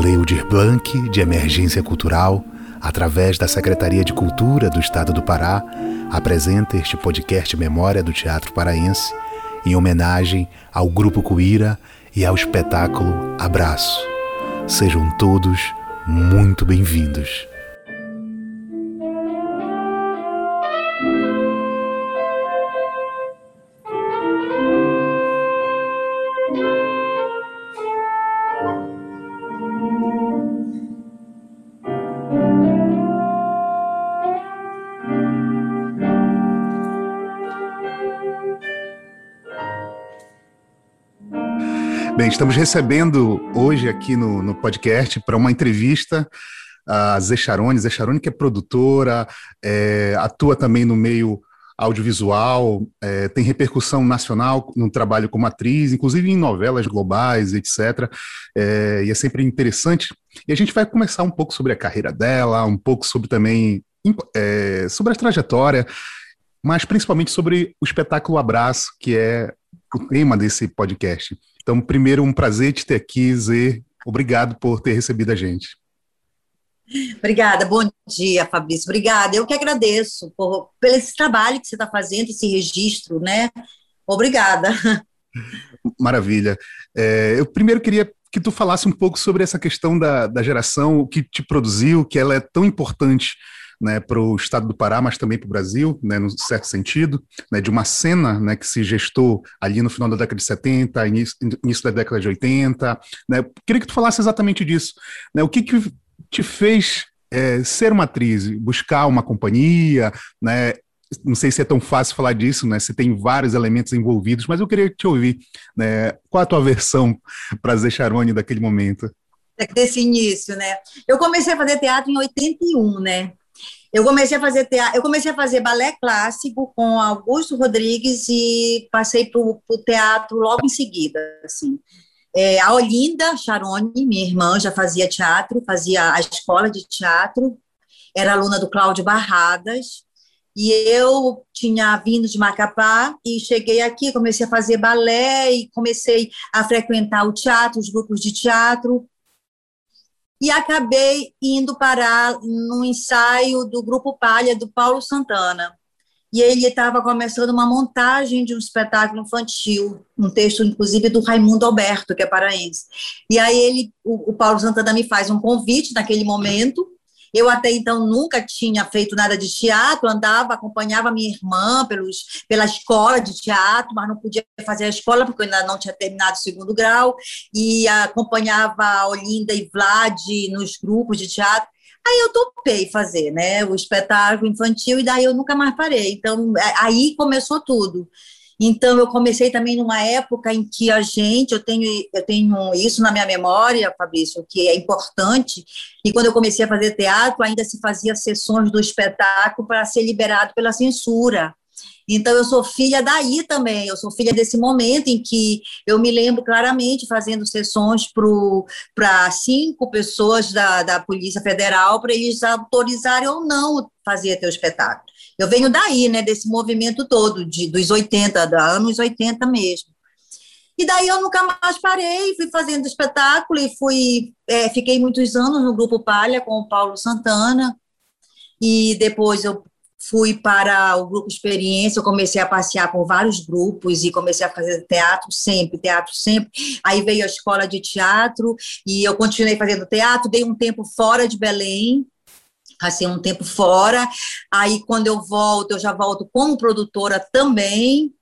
Lei Aldir Blanc de Emergência Cultural, através da Secretaria de Cultura do Estado do Pará, apresenta este podcast Memória do Teatro Paraense em homenagem ao Grupo Cuíra e ao espetáculo Abraço. Sejam todos muito bem-vindos. Estamos recebendo hoje aqui no, no podcast para uma entrevista a Zé Charone. Zé Charone que é produtora, é, atua também no meio audiovisual, é, tem repercussão nacional no trabalho como atriz, inclusive em novelas globais, etc. É, e é sempre interessante. E a gente vai começar um pouco sobre a carreira dela, um pouco sobre também é, sobre a trajetória, mas principalmente sobre o espetáculo Abraço, que é o tema desse podcast. Então, primeiro, um prazer te ter aqui, Zê. Obrigado por ter recebido a gente. Obrigada, bom dia, Fabrício. Obrigada. Eu que agradeço por, pelo esse trabalho que você está fazendo, esse registro, né? Obrigada. Maravilha. É, eu primeiro queria que tu falasse um pouco sobre essa questão da, da geração, o que te produziu, que ela é tão importante né, para o estado do Pará, mas também para o Brasil, né, no certo sentido, né, de uma cena né, que se gestou ali no final da década de 70, início, início da década de 80. Né, queria que tu falasse exatamente disso. Né, o que, que te fez é, ser uma atriz, buscar uma companhia, né, não sei se é tão fácil falar disso, né? Se tem vários elementos envolvidos, mas eu queria te ouvir, né? Qual a tua versão para Zé Charone daquele momento? Desse início, né? Eu comecei a fazer teatro em 81, né? Eu comecei a fazer teatro, eu comecei a fazer balé clássico com Augusto Rodrigues e passei para o teatro logo em seguida, assim. É, a Olinda Charone, minha irmã, já fazia teatro, fazia a escola de teatro, era aluna do Cláudio Barradas, e eu tinha vindo de Macapá e cheguei aqui, comecei a fazer balé e comecei a frequentar o teatro, os grupos de teatro, e acabei indo parar no ensaio do Grupo Palha, do Paulo Santana. E ele estava começando uma montagem de um espetáculo infantil, um texto, inclusive, do Raimundo Alberto, que é paraense. E aí ele, o, o Paulo Santana me faz um convite naquele momento, eu até então nunca tinha feito nada de teatro, andava, acompanhava minha irmã pelos, pela escola de teatro, mas não podia fazer a escola porque eu ainda não tinha terminado o segundo grau, e acompanhava Olinda e Vlad nos grupos de teatro. Aí eu topei fazer, né, o espetáculo infantil, e daí eu nunca mais parei. Então, é, aí começou tudo. Então, eu comecei também numa época em que a gente, eu tenho, eu tenho isso na minha memória, Fabrício, que é importante, e quando eu comecei a fazer teatro, ainda se fazia sessões do espetáculo para ser liberado pela censura. Então, eu sou filha daí também, eu sou filha desse momento em que eu me lembro claramente fazendo sessões para cinco pessoas da, da Polícia Federal para eles autorizarem ou não fazer teu espetáculo. Eu venho daí, né, desse movimento todo, de, dos 80, da anos 80 mesmo. E daí eu nunca mais parei, fui fazendo espetáculo e fui, é, fiquei muitos anos no Grupo Palha com o Paulo Santana, e depois eu fui para o Grupo Experiência, eu comecei a passear com vários grupos e comecei a fazer teatro sempre, teatro sempre. Aí veio a escola de teatro e eu continuei fazendo teatro, dei um tempo fora de Belém, passei um tempo fora. Aí, quando eu volto, eu já volto como produtora também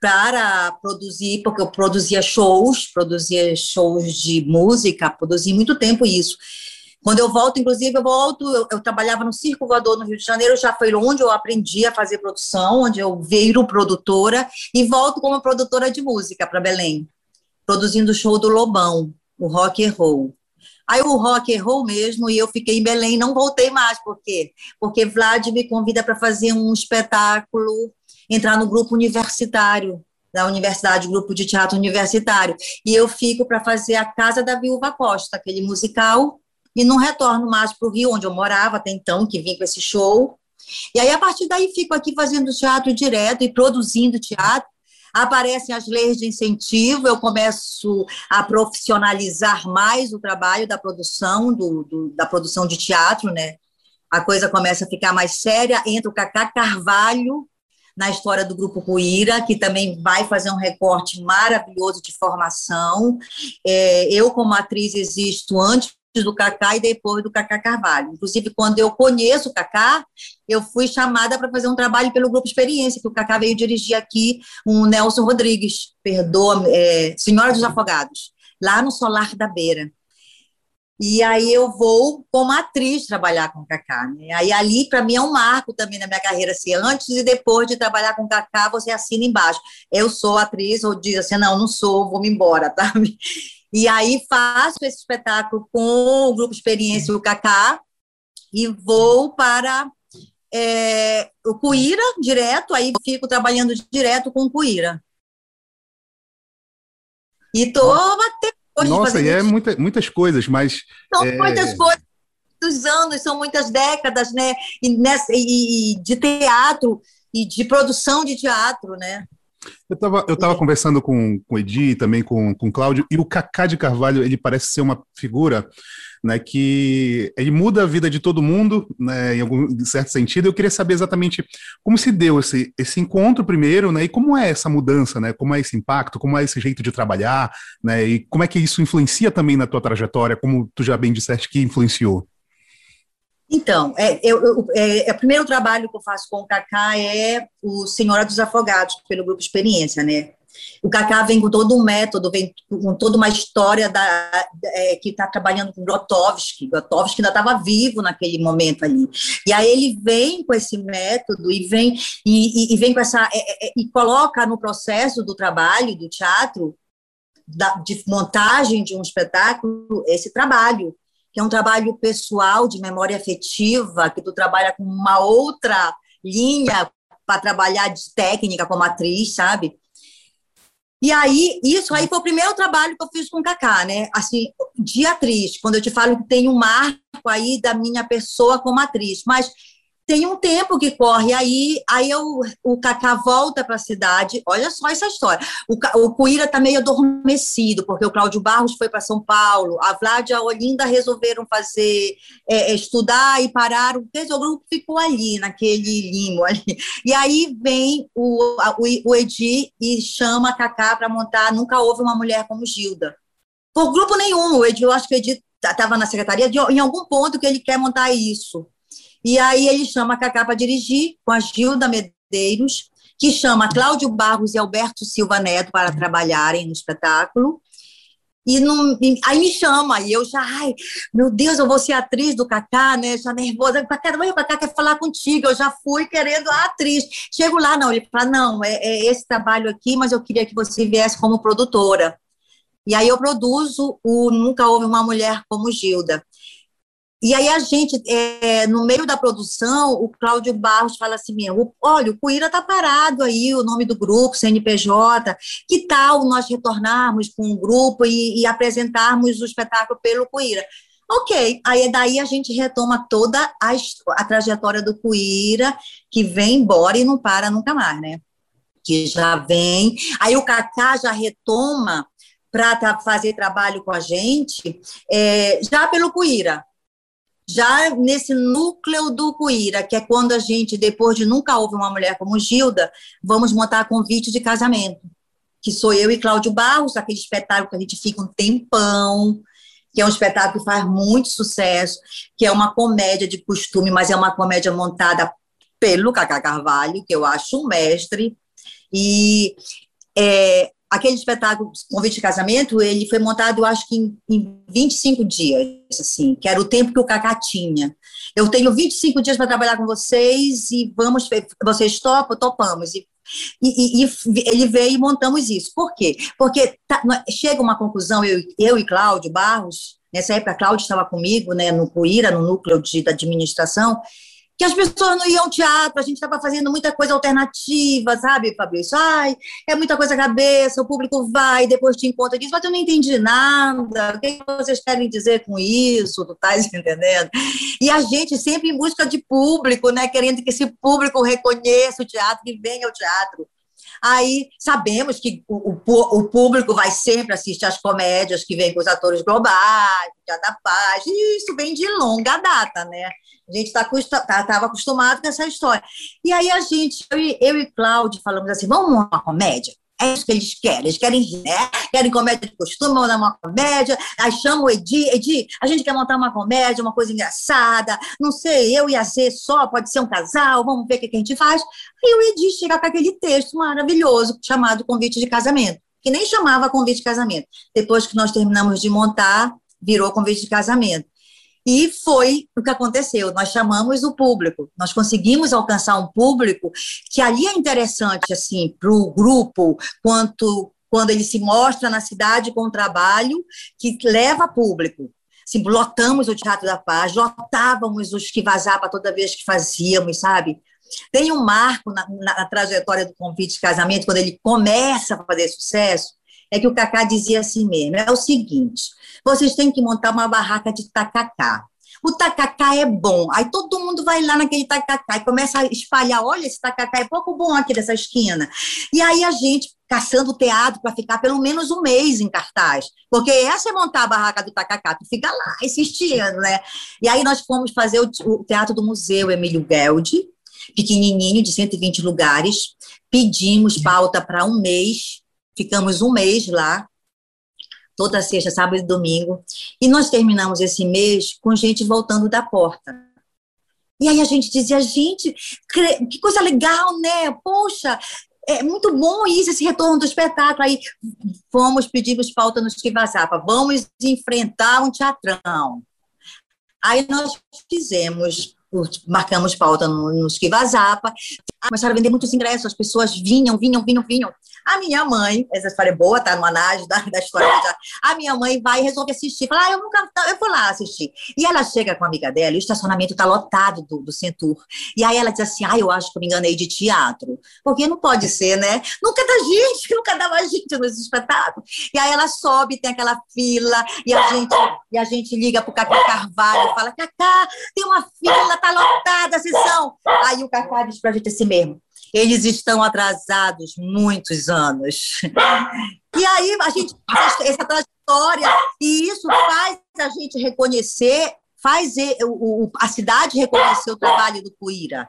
para produzir, porque eu produzia shows, produzia shows de música, produzi muito tempo isso. Quando eu volto, inclusive, eu volto, eu, eu, trabalhava no Circo Voador no Rio de Janeiro, já foi onde eu aprendi a fazer produção, onde eu viro produtora, e volto como produtora de música para Belém, produzindo o show do Lobão, o rock and roll. Aí o rock errou mesmo e eu fiquei em Belém não voltei mais. Por quê? Porque Vlad me convida para fazer um espetáculo, entrar no grupo universitário da universidade, grupo de teatro universitário. E eu fico para fazer a Casa da Viúva Costa, aquele musical, e não retorno mais para o Rio, onde eu morava até então, que vim com esse show. E aí, a partir daí, fico aqui fazendo teatro direto e produzindo teatro, aparecem as leis de incentivo, eu começo a profissionalizar mais o trabalho da produção, do, do, da produção de teatro, né? A coisa começa a ficar mais séria, entra o Cacá Carvalho na história do Grupo Cuíra, que também vai fazer um recorte maravilhoso de formação. É, eu, como atriz, existo antes do Cacá e depois do Cacá Carvalho. Inclusive, quando eu conheço o Cacá, eu fui chamada para fazer um trabalho pelo Grupo Experiência, que o Cacá veio dirigir aqui, um Nelson Rodrigues, perdoa, é, Senhora dos Afogados, lá no Solar da Beira. E aí eu vou como atriz trabalhar com o Cacá. Né? Aí ali, para mim, é um marco também na minha carreira, assim, antes e depois de trabalhar com o Cacá, você assina embaixo. Eu sou atriz, ou diz assim, não, não sou, vou me embora, tá? E aí faço esse espetáculo com o Grupo Experiência e o Cacá e vou para é, o Cuíra direto, aí fico trabalhando direto com o Cuíra. E tô até hoje Nossa, e é muita, muitas coisas, mas... São é... muitas coisas, muitos anos, são muitas décadas, né? E, nessa, e de teatro, e de produção de teatro, né? Eu estava eu tava conversando com, com o Edi, também com, com o Cláudio, e o Cacá de Carvalho, ele parece ser uma figura né, que ele muda a vida de todo mundo, né, em algum certo sentido. Eu queria saber exatamente como se deu esse, esse encontro primeiro, né, e como é essa mudança, né, como é esse impacto, como é esse jeito de trabalhar, né, e como é que isso influencia também na tua trajetória, como tu já bem disseste que influenciou. Então, é, eu, é, é, o primeiro trabalho que eu faço com o Cacá é o Senhora dos Afogados, pelo Grupo Experiência, né? O Cacá vem com todo um método, vem com toda uma história da, é, que está trabalhando com Grotowski. Grotowski ainda estava vivo naquele momento ali. E aí ele vem com esse método e vem e, e, e vem com essa é, é, e coloca no processo do trabalho do teatro da, de montagem de um espetáculo esse trabalho que é um trabalho pessoal de memória afetiva, que tu trabalha com uma outra linha para trabalhar de técnica como atriz, sabe? E aí, isso aí foi o primeiro trabalho que eu fiz com o Cacá, né? Assim, de atriz, quando eu te falo que tem um marco aí da minha pessoa como atriz. Mas tem um tempo que corre aí, aí eu, o Cacá volta para a cidade. Olha só essa história. O, o Cuíra está meio adormecido, porque o Cláudio Barros foi para São Paulo, a Vlad e a Olinda resolveram fazer, é, é estudar e pararam. O grupo ficou ali, naquele limo ali. E aí vem o, o, o Edi e chama a Cacá para montar Nunca Houve uma Mulher como Gilda. Por grupo nenhum, o Edi, eu acho que o Edi estava na secretaria, de, em algum ponto que ele quer montar isso. E aí ele chama a Cacá para dirigir, com a Gilda Medeiros, que chama Cláudio Barros e Alberto Silva Neto para trabalharem no espetáculo. E, não, e aí me chama, e eu já, ai, meu Deus, eu vou ser atriz do Cacá, né? Já nervosa. Cacá, o Cacá quer falar contigo, eu já fui querendo a atriz. Chego lá, não, ele fala, não, é, é esse trabalho aqui, mas eu queria que você viesse como produtora. E aí eu produzo o Nunca Houve Uma Mulher como Gilda. E aí a gente, é, no meio da produção, o Cláudio Barros fala assim mesmo, olha, o Cuíra está parado aí, o nome do grupo, CNPJ, que tal nós retornarmos com o grupo e, e apresentarmos o espetáculo pelo Cuíra? Ok, aí daí a gente retoma toda a, a trajetória do Cuíra, que vem embora e não para nunca mais, né? Que já vem, aí o Cacá já retoma para fazer trabalho com a gente, é, já pelo Cuíra, já nesse núcleo do Cuíra, que é quando a gente, depois de nunca houve uma mulher como Gilda, vamos montar convite de casamento, que sou eu e Cláudio Barros, aquele espetáculo que a gente fica um tempão, que é um espetáculo que faz muito sucesso, que é uma comédia de costume, mas é uma comédia montada pelo Cacá Carvalho, que eu acho um mestre, e é, aquele espetáculo Convite de Casamento, ele foi montado, acho que em, em 25 dias, assim, que era o tempo que o Cacá tinha. Eu tenho 25 dias para trabalhar com vocês e vamos, vocês topam? Topamos. E, e, e, ele veio e montamos isso. Por quê? Porque tá, chega uma conclusão, eu, eu e Cláudio Barros, nessa época Cláudio estava comigo, né, no CUIRA, no núcleo de, da administração, que as pessoas não iam ao teatro, a gente estava fazendo muita coisa alternativa, sabe, Fabrício? Ai, é muita coisa cabeça, o público vai, depois te encontra disso, mas eu não entendi nada, o que vocês querem dizer com isso, tu tá entendendo? E a gente sempre em busca de público, né, querendo que esse público reconheça o teatro, que venha ao teatro. Aí sabemos que o, o, o, público vai sempre assistir as comédias que vêm com os atores globais, Dia da Paz, e isso vem de longa data, né? A gente estava tá, tá, acostumado com essa história. E aí a gente, eu, eu e Cláudio, falamos assim: vamos uma comédia? É isso que eles querem. Eles querem rir, né? Querem comédia de costume, mandar uma comédia. Aí chama o Edi. Edi, a gente quer montar uma comédia, uma coisa engraçada. Não sei, eu e a Z só, pode ser um casal, vamos ver o que, a gente faz. Aí o Edi chega com aquele texto maravilhoso chamado Convite de Casamento, que nem chamava Convite de Casamento. Depois que nós terminamos de montar, virou Convite de Casamento. E foi o que aconteceu. Nós chamamos o público, nós conseguimos alcançar um público que ali é interessante assim para o grupo, quanto quando ele se mostra na cidade com um trabalho que leva público. Assim, lotamos o Teatro da Paz, lotávamos os que vazava toda vez que fazíamos, sabe? Tem um marco na, na, na trajetória do convite de casamento, quando ele começa a fazer sucesso, é que o Cacá dizia assim mesmo: é o seguinte, vocês têm que montar uma barraca de tacacá. O tacacá é bom. Aí todo mundo vai lá naquele tacacá e começa a espalhar: olha, esse tacacá é pouco bom aqui dessa esquina. E aí a gente caçando teatro para ficar pelo menos um mês em cartaz. Porque essa é montar a barraca do tacacá, tu fica lá assistindo, né? E aí nós fomos fazer o, teatro do Museu Emílio Geld, pequenininho, de 120 lugares. Pedimos pauta para um mês ficamos um mês lá, toda sexta, sábado e domingo, e nós terminamos esse mês com gente voltando da porta. E aí a gente dizia, gente, que coisa legal, né? Poxa, é muito bom isso, esse retorno do espetáculo. Aí fomos, pedimos pauta no Esquivazapa, vamos enfrentar um teatrão. Aí nós fizemos marcamos pauta no, no Esquivazapa, começaram a vender muitos ingressos, as pessoas vinham, vinham, vinham, vinham. A minha mãe, essa história é boa, tá no análise da, da história já. A minha mãe vai e resolve assistir. Fala, ah, eu nunca, eu vou lá assistir. E ela chega com a amiga dela, e o estacionamento tá lotado do, do Centur. E aí ela diz assim, ah, eu acho que eu me enganei de teatro. Porque não pode ser, né? Nunca dá gente, nunca dava gente nos espetáculos. E aí ela sobe, tem aquela fila, e a gente, e a gente liga pro Cacá Carvalho, fala, Cacá, tem uma fila, tá lotada a sessão. Aí o Cacá diz pra gente assim mesmo, eles estão atrasados muitos anos. E aí a gente essa trajetória, e isso faz a gente reconhecer, faz a cidade reconhecer o trabalho do Cuíra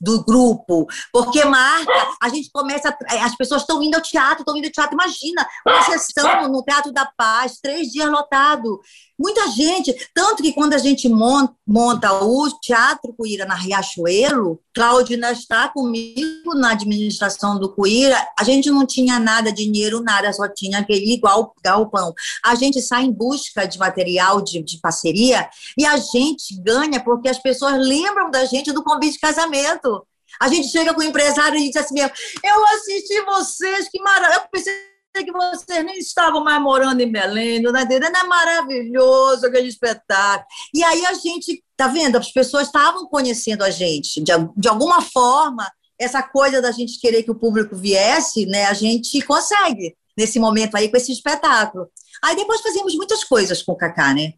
do grupo, porque marca, a gente começa, as pessoas estão indo ao teatro, estão indo ao teatro, imagina, uma sessão no Teatro da Paz, três dias lotado, muita gente, tanto que quando a gente monta, o Teatro Cuíra na Riachuelo, Cláudia está comigo na administração do Cuíra, a gente não tinha nada, dinheiro, nada, só tinha aquele igual galpão. A gente sai em busca de material de, de parceria e a gente ganha porque as pessoas lembram da gente do convite de casamento. A gente chega com o empresário e diz assim mesmo, eu assisti vocês, que maravilha, eu pensei que vocês nem estavam mais morando em Belém, não é maravilhoso aquele espetáculo. E aí a gente, tá vendo? As pessoas estavam conhecendo a gente, de, de alguma forma, essa coisa da gente querer que o público viesse, né? A gente consegue nesse momento aí com esse espetáculo. Aí depois fazíamos muitas coisas com o Cacá, né?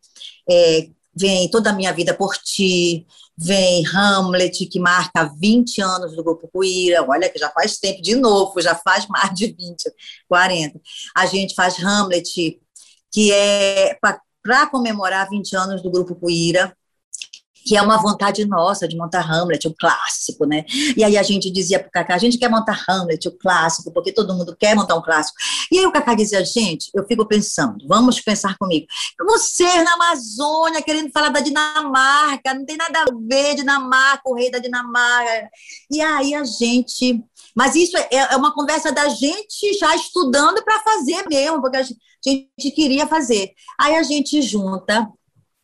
É, vem Toda a Minha Vida por Ti, vem Hamlet, que marca 20 anos do Grupo Cuíra, olha que já faz tempo, de novo, já faz mais de 20, 40. A gente faz Hamlet, que é para comemorar 20 anos do Grupo Cuíra, que é uma vontade nossa de montar Hamlet, o clássico, né? E aí a gente dizia para o Cacá, a gente quer montar Hamlet, o clássico, porque todo mundo quer montar um clássico. E aí o Cacá dizia, gente, eu fico pensando, vamos pensar comigo, você na Amazônia querendo falar da Dinamarca, não tem nada a ver Dinamarca, o rei da Dinamarca. E aí a gente... Mas isso é, é uma conversa da gente já estudando para fazer mesmo, porque a gente queria fazer. Aí a gente junta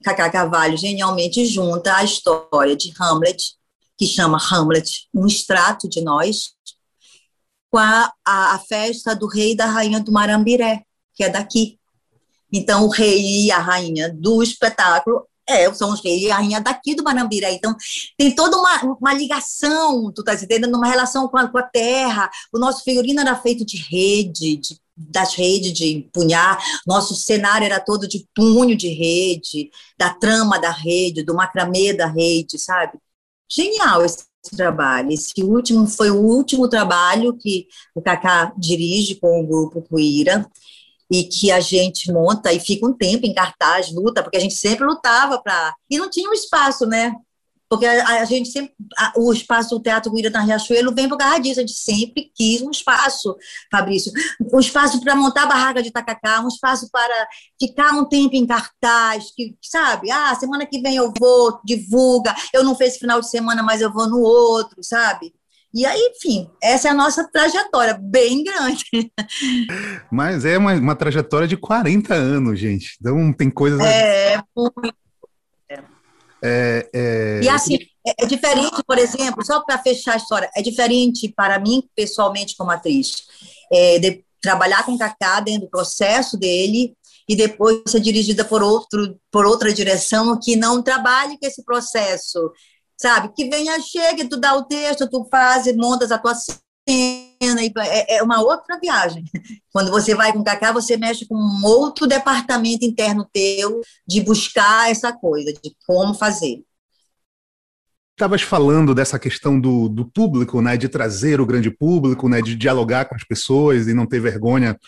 Cacá Carvalho genialmente junta a história de Hamlet, que chama Hamlet, um extrato de nós, com a, a, a festa do rei e da rainha do Marambiré, que é daqui. Então, o rei e a rainha do espetáculo é, são os reis e a rainha daqui do Marambiré. Então, tem toda uma, uma ligação, tu estás entendendo? Uma relação com a, com a terra. O nosso figurino era feito de rede, de das redes de punhar, nosso cenário era todo de punho de rede, da trama da rede, do macramê da rede, sabe? Genial esse trabalho. Esse último foi o último trabalho que o Cacá dirige com o grupo Cuíra e que a gente monta e fica um tempo em cartaz, luta, porque a gente sempre lutava para. E não tinha um espaço, né? Porque a, a gente sempre, a, o espaço do Teatro Guira na Riachuelo vem por causa disso, a gente sempre quis um espaço, Fabrício, um espaço para montar a barraca de tacacá, um espaço para ficar um tempo em cartaz, que, sabe, ah, semana que vem eu vou, divulga, eu não fiz final de semana, mas eu vou no outro, sabe? E aí, enfim, essa é a nossa trajetória, bem grande. Mas é uma, uma trajetória de 40 anos, gente. Então tem coisas. É, muito é, é... E assim, é, é diferente, por exemplo, só para fechar a história, é diferente para mim, pessoalmente, como atriz, é, de trabalhar com o Kaká dentro do processo dele e depois ser dirigida por, outro, por outra direção que não trabalhe com esse processo, sabe? Que venha, chegue, tu dá o texto, tu faz, montas a tua cena, é, é uma outra viagem. Quando você vai com o Cacá, você mexe com um outro departamento interno teu de buscar essa coisa, de como fazer. Estavas falando dessa questão do, do público, né, de trazer o grande público, né, de dialogar com as pessoas e não ter vergonha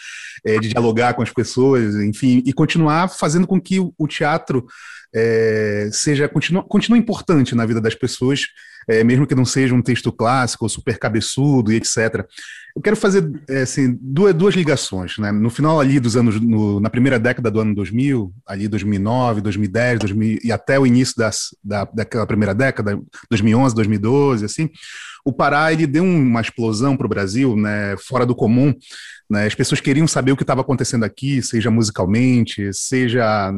é, de dialogar com as pessoas, enfim, e continuar fazendo com que o, o teatro é, seja continua, continua importante na vida das pessoas é, mesmo que não seja um texto clássico ou super cabeçudo e etc. Eu quero fazer é, assim, duas, duas ligações. Né? No final ali dos anos, no, na primeira década do ano 2000, ali 2009, 2010, 2000, e até o início das, da, daquela primeira década, 2011, 2012, assim, o Pará ele deu uma explosão para o Brasil, né, fora do comum. Né, as pessoas queriam saber o que estava acontecendo aqui, seja musicalmente, seja,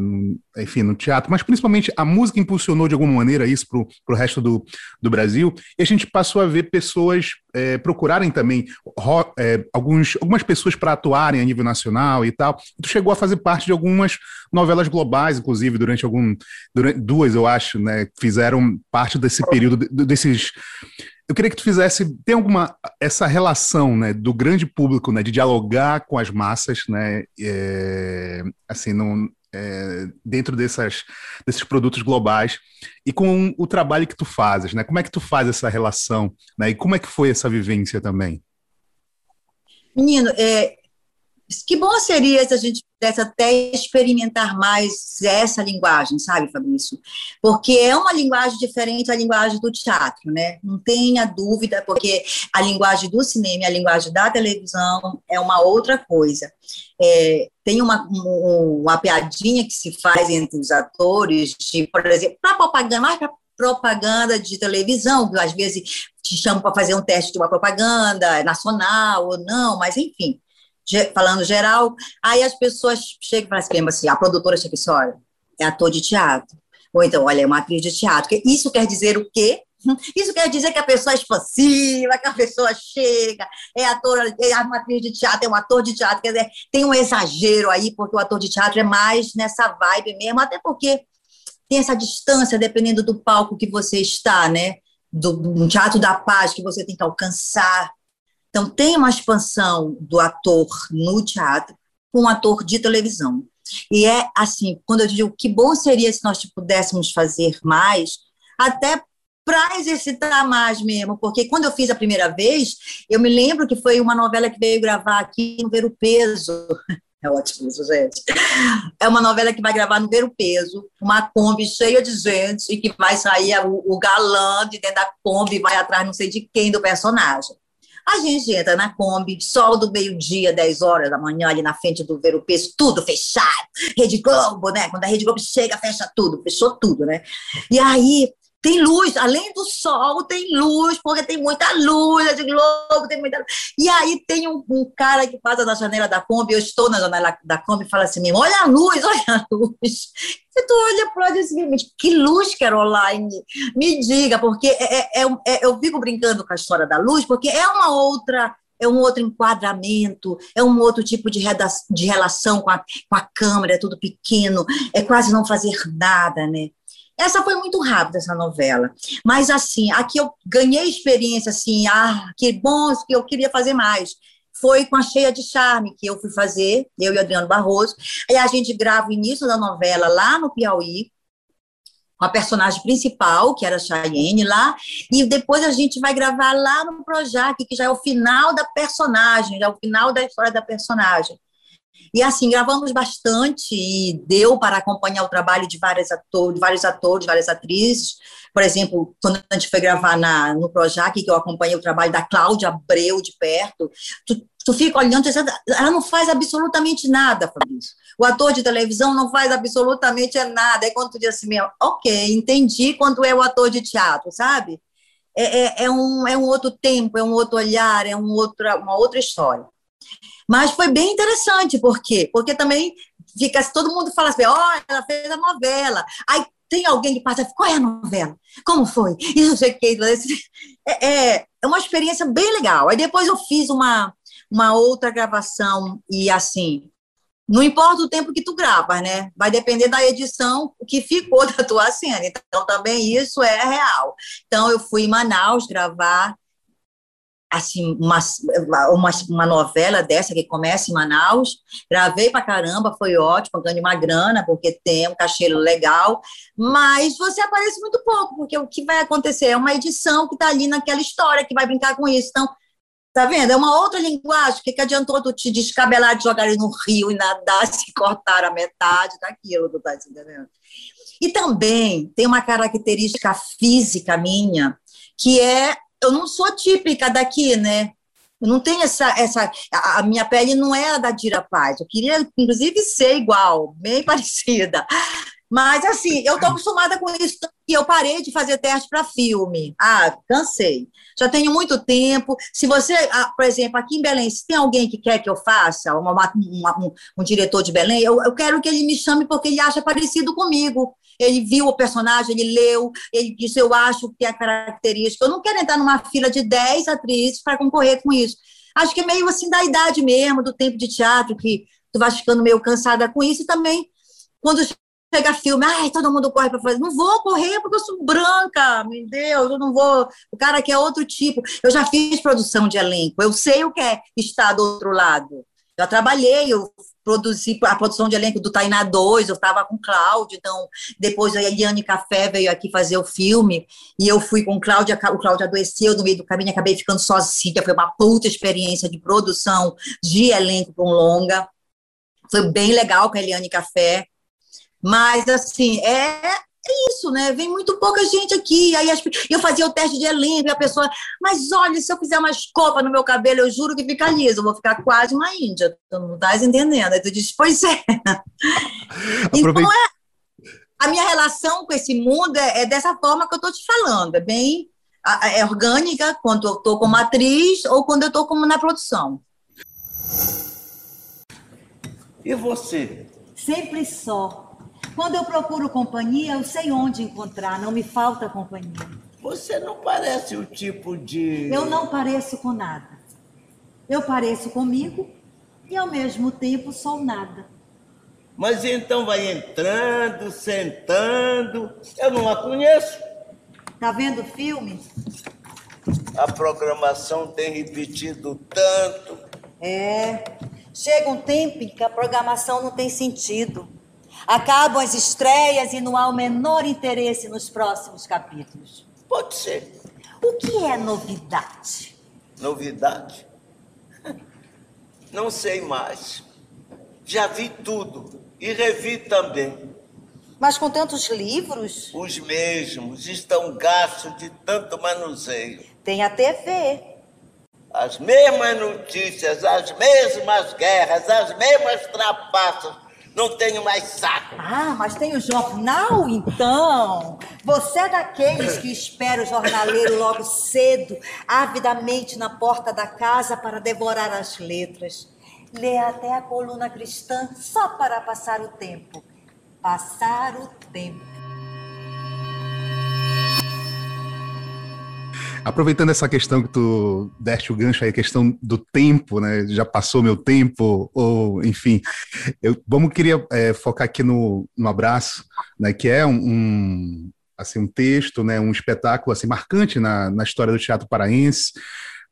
enfim, no teatro, mas principalmente a música impulsionou de alguma maneira isso para o resto do, do Brasil, e a gente passou a ver pessoas é, procurarem também é, alguns, algumas pessoas para atuarem a nível nacional e tal. Tu chegou a fazer parte de algumas novelas globais, inclusive, durante algum. Durante, duas, eu acho, né? Fizeram parte desse período, desses eu queria que tu fizesse, tem alguma, essa relação, né, do grande público, né, de dialogar com as massas, né, é, assim, no, é, dentro dessas, desses produtos globais e com o trabalho que tu fazes, né, como é que tu faz essa relação, né, e como é que foi essa vivência também? Menino, é, que bom seria se a gente pudesse até experimentar mais essa linguagem, sabe, Fabrício? Porque é uma linguagem diferente da linguagem do teatro, né? Não tenha dúvida, porque a linguagem do cinema e a linguagem da televisão é uma outra coisa. É, tem uma, uma piadinha que se faz entre os atores, de, por exemplo, para propaganda, mais para propaganda de televisão, às vezes te chamam para fazer um teste de uma propaganda nacional ou não, mas enfim falando geral, aí as pessoas chegam e falam assim, assim, a produtora chega assim, olha, é ator de teatro. Ou então, olha, é uma atriz de teatro. Isso quer dizer o quê? Isso quer dizer que a pessoa é expansiva, que a pessoa chega, é ator, é uma atriz de teatro, é um ator de teatro, quer dizer, tem um exagero aí, porque o ator de teatro é mais nessa vibe mesmo, até porque tem essa distância, dependendo do palco que você está, né? Do, do teatro da paz que você tem que alcançar, então, tem uma expansão do ator no teatro com um ator de televisão. E é assim, quando eu digo que bom seria se nós pudéssemos fazer mais, até para exercitar mais mesmo, porque quando eu fiz a primeira vez, eu me lembro que foi uma novela que veio gravar aqui no Ver o Peso. É ótimo isso, gente. É uma novela que vai gravar no Ver o Peso, uma Kombi cheia de gente, e que vai sair o, o galã de dentro da Kombi, vai atrás não sei de quem do personagem. A gente entra na Kombi, sol do meio-dia, 10 horas da manhã, ali na frente do Ver o Peso, tudo fechado. Rede Globo, né? Quando a Rede Globo chega, fecha tudo, fechou tudo, né? E aí tem luz, além do sol, tem luz, porque tem muita luz, a de Globo tem muita luz. E aí tem um, um, cara que passa na janela da Kombi, eu estou na janela da Kombi e fala assim, olha a luz, olha a luz. E tu olha para o seguinte, que luz, Caroline? Me diga, porque é, é, é, é, eu fico brincando com a história da luz, porque é uma outra é um outro enquadramento, é um outro tipo de, de relação com a, com a câmera, é tudo pequeno, é quase não fazer nada, né? Essa foi muito rápida, essa novela. Mas, assim, aqui eu ganhei experiência, assim, ah, que bom, que eu queria fazer mais. Foi com a Cheia de Charme que eu fui fazer, eu e Adriano Barroso. Aí a gente grava o início da novela lá no Piauí, com a personagem principal, que era a Cheyenne lá, e depois a gente vai gravar lá no Projac, que já é o final da personagem, já é o final da história da personagem. E assim, gravamos bastante e deu para acompanhar o trabalho de vários atores, vários atores, várias atrizes. Por exemplo, quando a gente foi gravar na, no Projac, que eu acompanhei o trabalho da Cláudia Abreu de perto, tu, tu fica olhando, ela não faz absolutamente nada, Fabrício. O ator de televisão não faz absolutamente nada. É quando tu diz assim, ok, entendi quando é o ator de teatro, sabe? É, é, é, um, é um outro tempo, é um outro olhar, é um outra, uma outra história. Mas foi bem interessante, por quê? Porque também fica, todo mundo fala assim, ó, oh, ela fez a novela. Aí tem alguém que passa, qual é a novela? Como foi? Isso, sei que. É, é, é uma experiência bem legal. Aí depois eu fiz uma, uma outra gravação e assim, não importa o tempo que tu grava, né? Vai depender da edição que ficou da tua cena. Então, também isso é real. Então, eu fui em Manaus gravar assim, uma, uma, uma, novela dessa que começa em Manaus, gravei pra caramba, foi ótimo, ganhei uma grana, porque tem um cachê legal, mas você aparece muito pouco, porque o que vai acontecer? É uma edição que está ali naquela história, que vai brincar com isso, então, tá vendo? É uma outra linguagem, o que, que adiantou tu te descabelar de jogar no rio e nadar, se cortar a metade daquilo, tu tá entendendo? E também tem uma característica física minha, que é eu não sou típica daqui, né? Eu não tenho essa, essa. A minha pele não é a da Dira Paz. Eu queria, inclusive, ser igual, bem parecida. Mas, assim, eu estou acostumada com isso. E eu parei de fazer teste para filme. Ah, cansei. Já tenho muito tempo. Se você, ah, por exemplo, aqui em Belém, se tem alguém que quer que eu faça, uma, uma, um, um, diretor de Belém, eu, eu quero que ele me chame porque ele acha parecido comigo ele viu o personagem, ele leu, ele disse, eu acho que é característica. Eu não quero entrar numa fila de 10 atrizes para concorrer com isso. Acho que é meio assim da idade mesmo, do tempo de teatro, que tu vai ficando meio cansada com isso, e também quando chega filme, ai, todo mundo corre para fazer. Não vou correr porque eu sou branca, meu Deus, eu não vou. O cara quer outro tipo. Eu já fiz produção de elenco, eu sei o que é estar do outro lado. Já trabalhei, eu produzi a produção de elenco do Tainá 2, eu estava com Cláudio, então depois a Eliane Café veio aqui fazer o filme, e eu fui com Cláudia, o Cláudio adoeceu no meio do caminho, acabei ficando sozinha, foi uma puta experiência de produção de elenco com longa, foi bem legal com a Eliane Café, mas assim, é, é isso, né? Vem muito pouca gente aqui. Aí as, eu fazia o teste de elenco e a pessoa, mas olha, se eu fizer uma escova no meu cabelo, eu juro que fica liso, eu vou ficar quase uma índia. Tu não estás entendendo. Aí tu diz, pois é. então é. A minha relação com esse mundo é, é dessa forma que eu estou te falando. É bem é orgânica quando eu estou como atriz ou quando eu estou como na produção. E você? Sempre só. Quando eu procuro companhia, eu sei onde encontrar, não me falta companhia. Você não parece o tipo de. Eu não pareço com nada. Eu pareço comigo e ao mesmo tempo sou nada. Mas então vai entrando, sentando. Eu não a conheço. Tá vendo filme? A programação tem repetido tanto. É. Chega um tempo em que a programação não tem sentido. Acabam as estreias e não há o menor interesse nos próximos capítulos. Pode ser. O que é novidade? Novidade? Não sei mais. Já vi tudo e revi também. Mas com tantos livros? Os mesmos estão gastos de tanto manuseio. Tem a TV. As mesmas notícias, as mesmas guerras, as mesmas trapaças não tenho mais saco. Ah, mas tem o jornal, então? Você é daqueles que espera o jornaleiro logo cedo, avidamente na porta da casa para devorar as letras. Lê até a coluna cristã só para passar o tempo. Passar o tempo. Aproveitando essa questão que tu deste o gancho aí, a questão do tempo, né? Já passou meu tempo, ou enfim. Eu, vamos queria é, focar aqui no, no abraço, né? Que é um, um, assim, um texto, né? Um espetáculo assim, marcante na, na história do teatro paraense,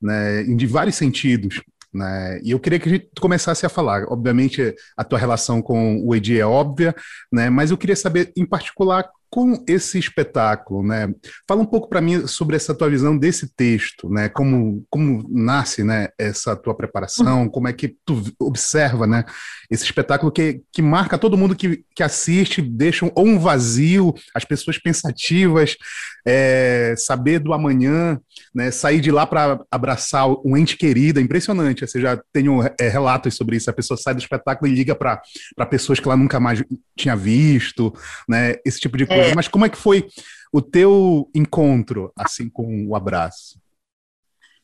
né? De vários sentidos. Né? E eu queria que a gente começasse a falar. Obviamente, a tua relação com o Edi é óbvia, né? mas eu queria saber, em particular, com esse espetáculo, né? Fala um pouco para mim sobre essa tua visão desse texto, né? Como, como nasce, né? Essa tua preparação, uhum. como é que tu observa, né? Esse espetáculo que, que marca todo mundo que, que assiste, deixa ou um vazio, as pessoas pensativas, é, saber do amanhã, né? Sair de lá para abraçar um ente querido, é impressionante. Você já tem é, relatos sobre isso. A pessoa sai do espetáculo e liga para pessoas que ela nunca mais tinha visto, né? Esse tipo de coisa coisa. É. Mas como é que foi o teu encontro, assim, com o abraço?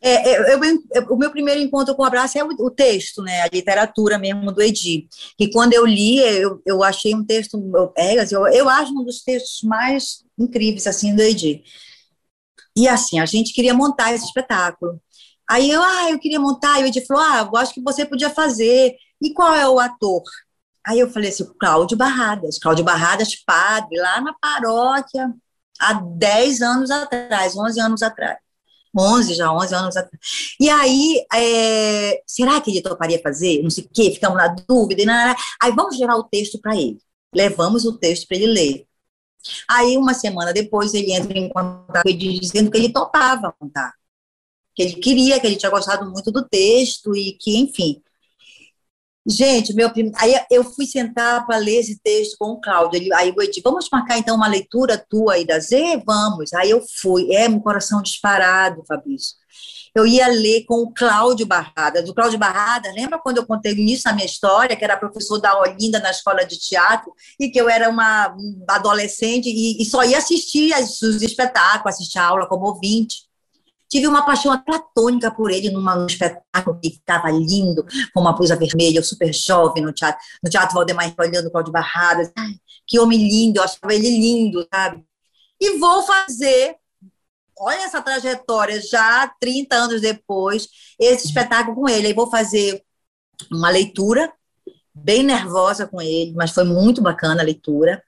É, eu, eu, o meu primeiro encontro com o abraço é o, o, texto, né, a literatura mesmo do Edi. E quando eu li, eu, eu achei um texto, é, eu, eu acho um dos textos mais incríveis assim do Edi. E assim, a gente queria montar esse espetáculo. Aí eu, ah, eu queria montar, e o Edi falou, ah, eu acho que você podia fazer. E qual é o ator? Aí eu falei assim, Cláudio Barradas, Cláudio Barradas, padre, lá na paróquia, há 10 anos atrás, 11 anos atrás. 11, já 11 anos atrás. E aí, é, será que ele toparia fazer? Não sei o quê, ficamos na dúvida. E nada, aí vamos gerar o texto para ele. Levamos o texto para ele ler. Aí, uma semana depois, ele entra em contato dizendo que ele topava contar. Que ele queria, que ele tinha gostado muito do texto e que, enfim, Gente, meu aí eu fui sentar para ler esse texto com o Cláudio. Ele, aí eu disse, vamos marcar então uma leitura tua aí da Z? Vamos. Aí eu fui. É, meu coração disparado, Fabrício. Eu ia ler com o Cláudio Barrada. Do Cláudio Barrada, lembra quando eu contei isso na minha história, que era professor da Olinda na escola de teatro, e que eu era uma adolescente e, e só ia assistir os espetáculos, assistir a aula como ouvinte. Tive uma paixão platônica por ele num espetáculo que estava lindo, com uma blusa vermelha, super jovem no teatro, no Teatro Valdemar olhando Cláudio Barradas. Ai, que homem lindo, eu achava ele lindo, sabe? E vou fazer, olha essa trajetória, já 30 anos depois, esse espetáculo com ele. Aí vou fazer uma leitura bem nervosa com ele, mas foi muito bacana a leitura.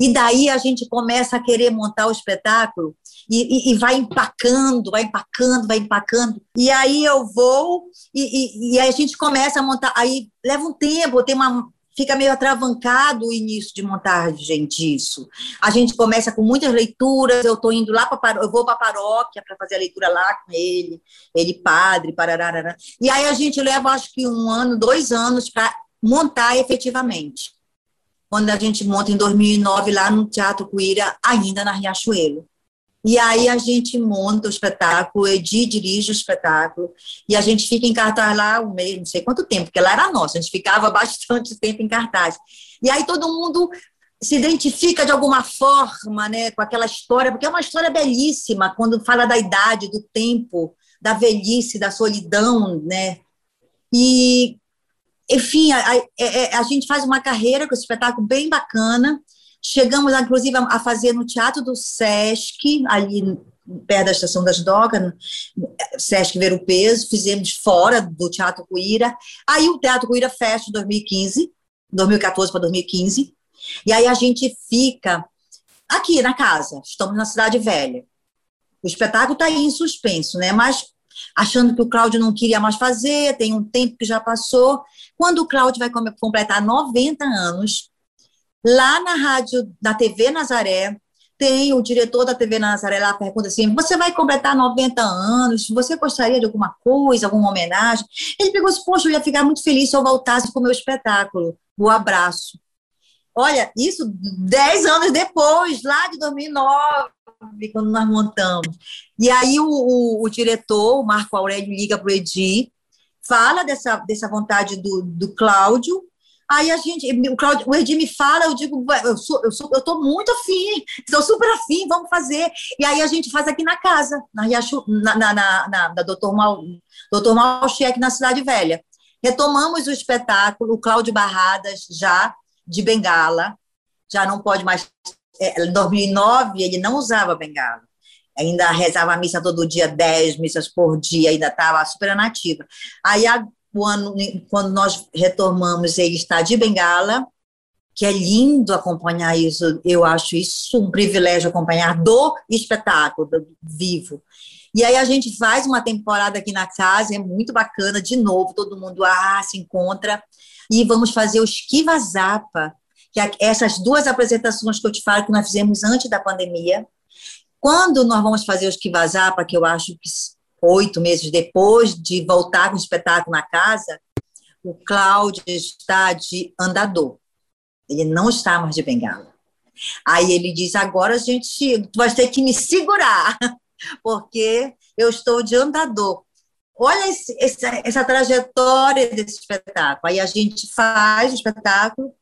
E daí a gente começa a querer montar o espetáculo e, e, vai empacando, vai empacando, vai empacando. E aí eu vou e, e, a gente começa a montar. Aí leva um tempo, tem uma, fica meio atravancado o início de montagem disso. A gente começa com muitas leituras, eu estou indo lá para eu vou para a paróquia para fazer a leitura lá com ele, ele padre, parará. E aí a gente leva acho que um ano, dois anos para montar efetivamente quando a gente monta em 2009 lá no Teatro Cuíra, ainda na Riachuelo. E aí a gente monta o espetáculo, o Edi dirige o espetáculo, e a gente fica em cartaz lá um mês, não sei quanto tempo, porque lá era nosso, a gente ficava bastante tempo em cartaz. E aí todo mundo se identifica de alguma forma né, com aquela história, porque é uma história belíssima, quando fala da idade, do tempo, da velhice, da solidão, né? E enfim, a, a, a, é, a, gente faz uma carreira com esse espetáculo bem bacana. Chegamos, inclusive, a, fazer no Teatro do Sesc, ali perto da Estação das Docas, Sesc Ver o Peso, fizemos fora do Teatro Cuíra. Aí o Teatro Cuíra fecha em 2015, 2014 para 2015, e aí a gente fica aqui na casa, estamos na Cidade Velha. O espetáculo está aí em suspenso, né? Mas achando que o Cláudio não queria mais fazer, tem um tempo que já passou. Quando o Cláudio vai completar 90 anos, lá na rádio, na TV Nazaré, tem o diretor da TV Nazaré lá pergunta assim: você vai completar 90 anos? Você gostaria de alguma coisa, alguma homenagem? Ele pegou assim: poxa, eu ia ficar muito feliz se eu voltasse com o meu espetáculo, o abraço. Olha, isso 10 anos depois, lá de 2009, quando nós montamos. E aí o, o, o diretor, o Marco Aurélio, liga para o Edi, fala dessa, dessa vontade do, do Cláudio, Aí a gente, o, Claudio, o Edi me fala, eu digo, eu sou, eu sou, eu tô muito afim, estou super afim, vamos fazer. E aí a gente faz aqui na casa, na Riacho, na, na, na, na da Doutor Mal, Doutor Malcheque, na Cidade Velha. Retomamos o espetáculo, o Cláudio Barradas já de bengala, já não pode mais. É, em 2009 ele não usava bengala, ainda rezava a missa todo dia, 10 missas por dia, ainda estava super nativa. Aí a, o ano, quando nós retomamos, ele está de bengala, que é lindo acompanhar isso, eu acho isso um privilégio acompanhar do espetáculo do vivo. E aí a gente faz uma temporada aqui na casa, é muito bacana, de novo, todo mundo ah, se encontra, e vamos fazer o Esquiva Zapa, que que essas duas apresentações que eu te falo que nós fizemos antes da pandemia, quando nós vamos fazer os que vazar, para que eu acho que oito meses depois de voltar com o espetáculo na casa, o Cláudio está de andador. Ele não está mais de bengala. Aí ele diz: agora a gente, tu vai ter que me segurar, porque eu estou de andador. Olha esse, essa, essa trajetória desse espetáculo. Aí a gente faz o espetáculo,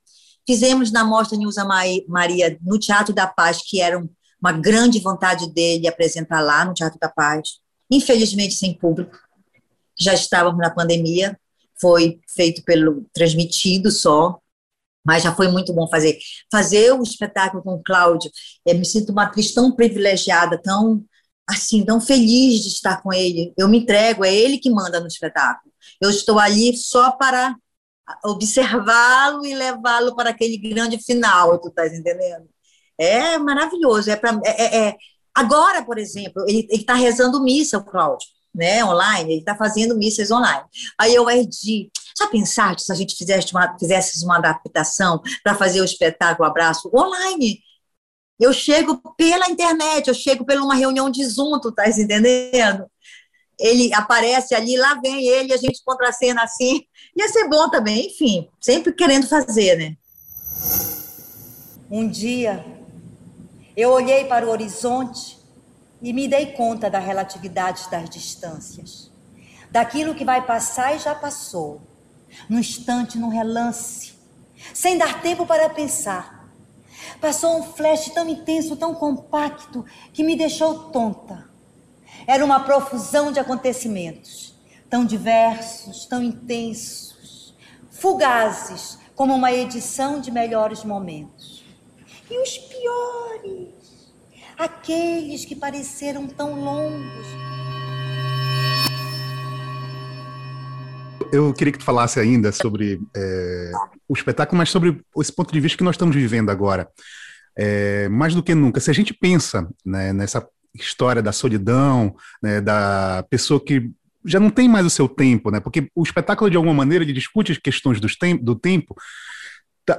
fizemos na Mostra Nilza Maria no Teatro da Paz, que era uma grande vontade dele apresentar lá no Teatro da Paz. Infelizmente sem público, já estávamos na pandemia, foi feito pelo transmitido só, mas já foi muito bom fazer. Fazer o espetáculo com o Cláudio, eu me sinto uma atriz tão privilegiada, tão assim, tão feliz de estar com ele. Eu me entrego, é ele que manda no espetáculo. Eu estou ali só para observá-lo e levá-lo para aquele grande final, tu estás entendendo? É maravilhoso. É, é, é, é. Agora, por exemplo, ele está rezando missa, o Cláudio, né, online, ele está fazendo missas online. Aí eu, Edi, já pensaste se a gente fizesse uma, fizesse uma adaptação para fazer o espetáculo Abraço online? Eu chego pela internet, eu chego pela uma reunião de Zoom, tu estás entendendo? Ele aparece ali, lá vem ele, a gente contracena assim. Ia ser bom também, enfim, sempre querendo fazer, né? Um dia, eu olhei para o horizonte e me dei conta da relatividade das distâncias, daquilo que vai passar e já passou, num instante, num relance, sem dar tempo para pensar. Passou um flash tão intenso, tão compacto, que me deixou tonta. Era uma profusão de acontecimentos, tão diversos, tão intensos, fugazes, como uma edição de melhores momentos. E os piores, aqueles que pareceram tão longos. Eu queria que tu falasse ainda sobre é, o espetáculo, mas sobre esse ponto de vista que nós estamos vivendo agora. É, mais do que nunca, se a gente pensa né, nessa história da solidão, né, da pessoa que já não tem mais o seu tempo, né, porque o espetáculo, de alguma maneira, ele discute as questões tem do tempo,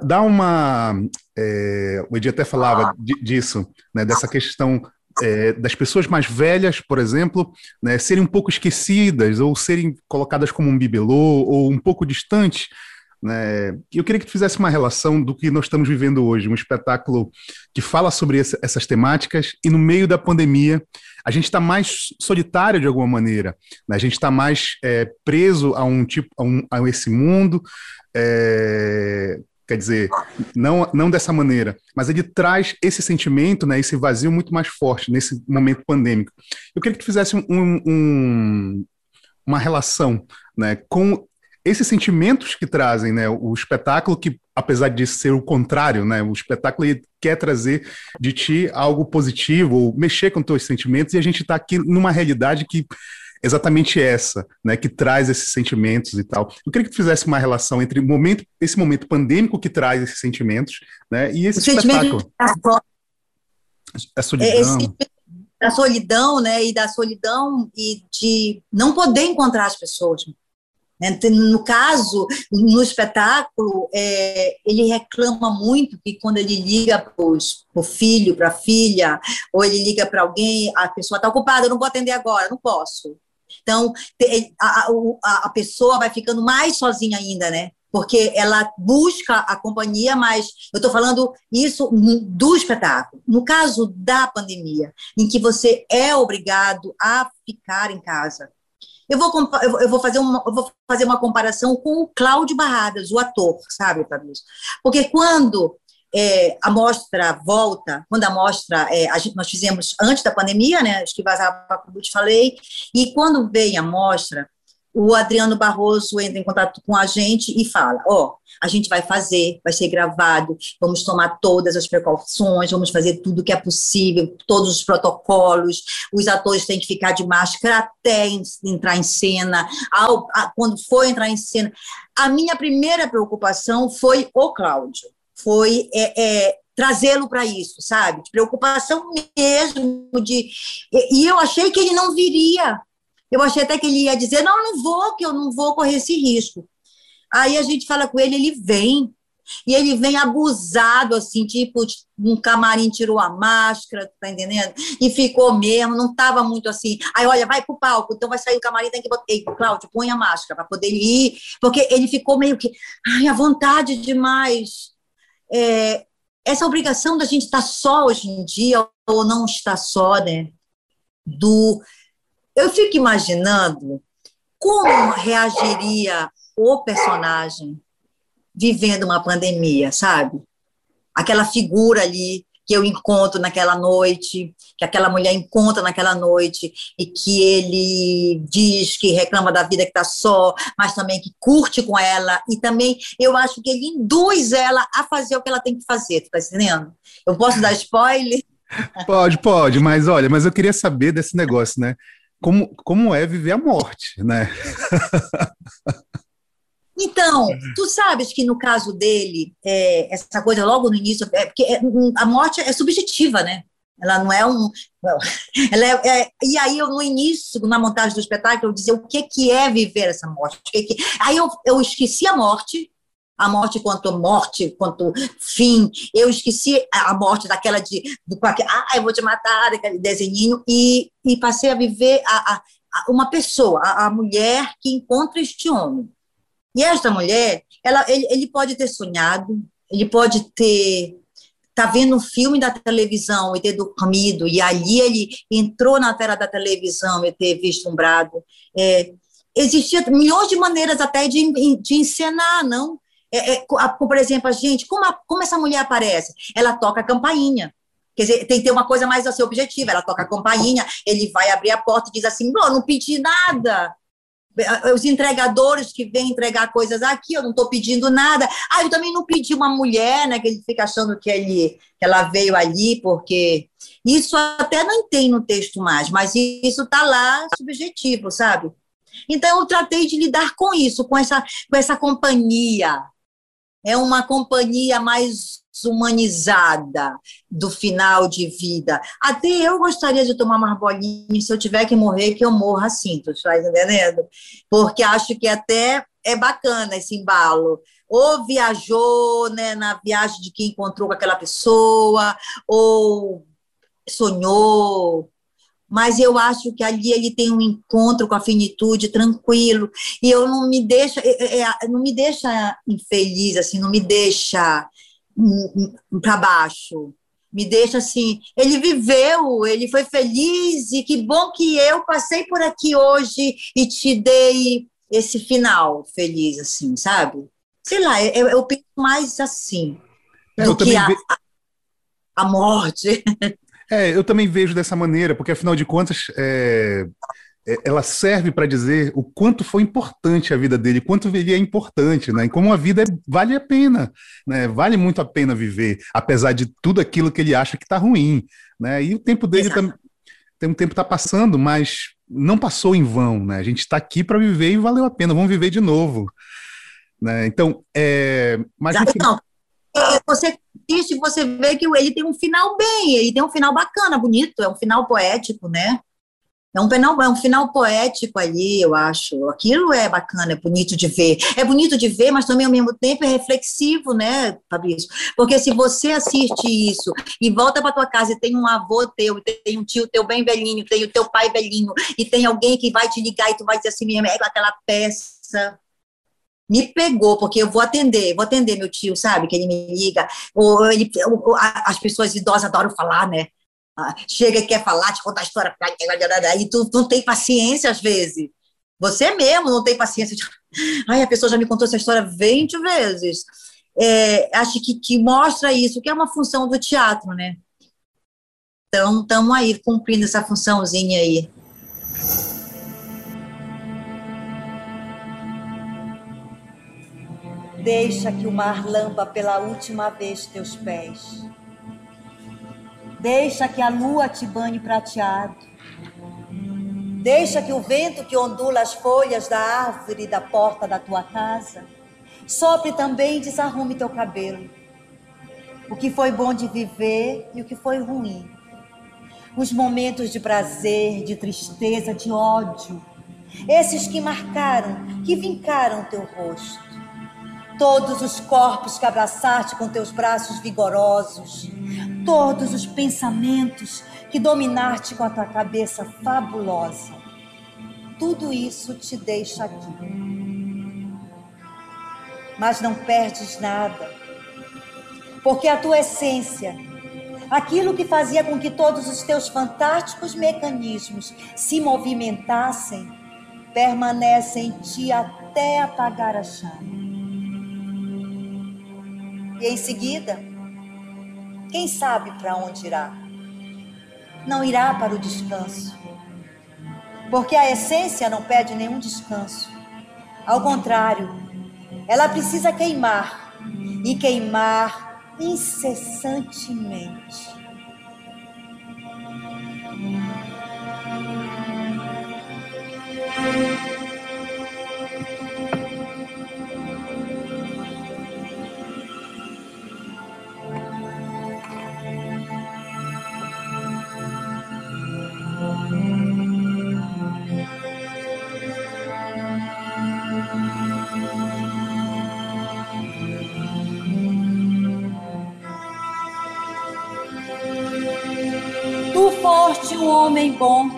dá uma. É, o Edi até falava disso, né, dessa questão é, das pessoas mais velhas, por exemplo, né, serem um pouco esquecidas ou serem colocadas como um bibelô ou um pouco distantes. Né? Eu queria que tu fizesse uma relação do que nós estamos vivendo hoje, um espetáculo que fala sobre esse, essas temáticas e no meio da pandemia a gente está mais solitário de alguma maneira, né? a gente está mais é, preso a um tipo, a, um, a esse mundo, é, Quer dizer, não, não dessa maneira, mas ele traz esse sentimento, né, esse vazio muito mais forte nesse momento pandêmico. Eu queria que tu fizesse um, um, uma relação né, com esses sentimentos que trazem né, o espetáculo, que apesar de ser o contrário, né, o espetáculo quer trazer de ti algo positivo, ou mexer com teus sentimentos, e a gente está aqui numa realidade que exatamente essa, né, que traz esses sentimentos e tal. Eu queria que tu fizesse uma relação entre momento, esse momento pandêmico que traz esses sentimentos, né, e esse o espetáculo. A solidão. É, esse, da solidão, né, e da solidão e de não poder encontrar as pessoas. Né? No caso, no espetáculo, é, ele reclama muito que quando ele liga para o filho, para a filha, ou ele liga para alguém, a pessoa está ocupada, eu não vou atender agora, não posso. Então, a, a, pessoa vai ficando mais sozinha ainda, né? Porque ela busca a companhia, mas eu estou falando isso do espetáculo. No caso da pandemia, em que você é obrigado a ficar em casa, eu vou, eu vou, fazer, uma, eu vou fazer uma comparação com o Cláudio Barradas, o ator, sabe, Fabrício? Porque quando é, a mostra volta, quando a mostra, é, a gente, nós fizemos antes da pandemia, né, acho que vazava, como eu te falei, e quando vem a mostra, o Adriano Barroso entra em contato com a gente e fala, ó, oh, a gente vai fazer, vai ser gravado, vamos tomar todas as precauções, vamos fazer tudo que é possível, todos os protocolos, os atores têm que ficar de máscara até entrar em cena, ao, a, quando for entrar em cena. A minha primeira preocupação foi o Cláudio, foi é, é, trazê-lo para isso, sabe? De preocupação mesmo de e, eu achei que ele não viria. Eu achei até que ele ia dizer não, não vou, que eu não vou correr esse risco. Aí a gente fala com ele, ele vem. E ele vem abusado, assim, tipo, um camarim tirou a máscara, tá entendendo? E ficou mesmo, não tava muito assim. Aí, olha, vai pro palco, então vai sair o camarim, tem que botar. Ei, Cláudio, põe a máscara para poder ir, porque ele ficou meio que, ai, à vontade demais. É, essa obrigação da gente estar só hoje em dia, ou não estar só, né? Do. Eu fico imaginando como reagiria o personagem vivendo uma pandemia, sabe? Aquela figura ali que eu encontro naquela noite, que aquela mulher encontra naquela noite, e que ele diz que reclama da vida que está só, mas também que curte com ela, e também eu acho que ele induz ela a fazer o que ela tem que fazer, tu tá entendendo? Eu posso dar spoiler? Pode, pode, mas olha, mas eu queria saber desse negócio, né? Como, como é viver a morte, né? Então, tu sabes que no caso dele, é, essa coisa logo no início, é porque é, a morte é subjetiva, né? Ela não é um. Ela é, é, e aí, eu, no início, na montagem do espetáculo, eu dizia o que, que é viver essa morte. Que que, aí eu, eu esqueci a morte, a morte quanto morte, quanto fim. Eu esqueci a morte daquela de. Do, ah, eu vou te matar, aquele desenhinho, e, e passei a viver a, a, a uma pessoa, a, a mulher que encontra este homem e esta mulher, ela, ele, ele pode ter sonhado, ele pode ter tá vendo um filme da televisão e ter dormido, e ali ele entrou na tela da televisão e ter vislumbrado. É, existia milhões de maneiras até de, de encenar, não? É, é, por exemplo, a gente, como, a, como essa mulher aparece? Ela toca a campainha. Quer dizer, tem que ter uma coisa mais assim, objetiva. Ela toca a campainha, ele vai abrir a porta e diz assim: não, não pedi nada os entregadores que vêm entregar coisas aqui, eu não estou pedindo nada. Ah, eu também não pedi uma mulher, né? Que ele fica achando que, ele, que ela veio ali, porque isso até não tem no texto mais, mas isso está lá subjetivo, sabe? Então eu tratei de lidar com isso, com essa, com essa companhia. É uma companhia mais humanizada do final de vida. Até eu gostaria de tomar uma bolinha, se eu tiver que morrer, que eu morra assim, tu está entendendo? Porque acho que até é bacana esse embalo. Ou viajou né, na viagem de quem encontrou com aquela pessoa, ou sonhou, mas eu acho que ali ele tem um encontro com a finitude tranquilo e eu não me deixa é, é, não me deixa infeliz assim não me deixa para baixo. Me deixa assim, ele viveu, ele foi feliz e que bom que eu passei por aqui hoje e te dei esse final feliz, assim, sabe? Sei lá, eu, eu penso mais assim eu do que a, a morte. É, eu também vejo dessa maneira, porque afinal de contas, é, é, ela serve para dizer o quanto foi importante a vida dele, quanto ele é importante, né? E como a vida é, vale a pena, né? Vale muito a pena viver, apesar de tudo aquilo que ele acha que está ruim, né? E o tempo dele também tem um tempo está passando, mas não passou em vão, né? A gente está aqui para viver e valeu a pena. Vamos viver de novo, né? Então, é, mas não, é, você assiste, você vê que ele tem um final bem, ele tem um final bacana, bonito, é um final poético, né? É um, final, é um final poético ali, eu acho. Aquilo é bacana, é bonito de ver. É bonito de ver, mas também ao mesmo tempo é reflexivo, né, Fabrício? Porque se você assiste isso e volta para tua casa e tem um avô teu, e tem um tio teu bem velhinho, tem o teu pai velhinho, e tem alguém que vai te ligar e tu vai dizer assim mesmo, é aquela peça me pegou, porque eu vou atender, vou atender meu tio, sabe? Que ele me liga, ou ele, ou, as pessoas idosas adoram falar, né? chega e quer falar, te contar a história, e tu não tem paciência às vezes. Você mesmo não tem paciência. Ai, a pessoa já me contou essa história 20 vezes. É, acho que, que mostra isso, que é uma função do teatro, né? Então, estamos aí cumprindo essa funçãozinha aí. Deixa que o mar lamba pela última vez teus pés Deixa que a lua te banhe prateado. Deixa que o vento que ondula as folhas da árvore da porta da tua casa sopre também e desarrume teu cabelo. O que foi bom de viver e o que foi ruim. Os momentos de prazer, de tristeza, de ódio. Esses que marcaram, que vincaram teu rosto. Todos os corpos que abraçaste com teus braços vigorosos, todos os pensamentos que dominaste com a tua cabeça fabulosa. Tudo isso te deixa aqui. Mas não perdes nada, porque a tua essência, aquilo que fazia com que todos os teus fantásticos mecanismos se movimentassem, permanece em ti até apagar a chama. E em seguida, quem sabe para onde irá? Não irá para o descanso, porque a essência não pede nenhum descanso. Ao contrário, ela precisa queimar e queimar incessantemente. Homem bom.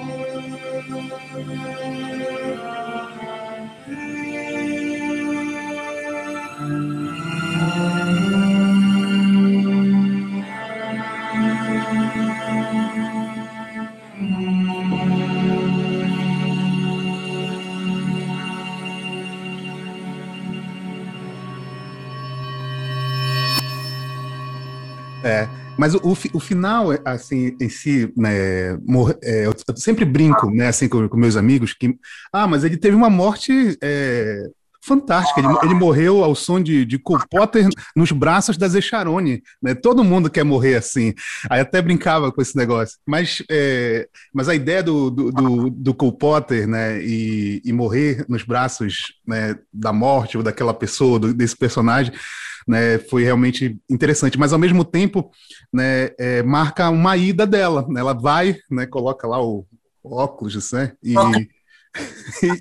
Mas o, o, final, assim, em si, né, é, eu, sempre brinco, né, assim, com, com, meus amigos, que, ah, mas ele teve uma morte é, fantástica, ele, ele, morreu ao som de, de Cole Potter nos braços da Zecharone, né, todo mundo quer morrer assim, aí até brincava com esse negócio, mas, é, mas a ideia do, do, do, do Cole Potter, né, e, e morrer nos braços, né, da morte ou daquela pessoa, do, desse personagem, né, foi realmente interessante, mas ao mesmo tempo, né, é, marca uma ida dela, né, ela vai, né, coloca lá o, óculos, né, e,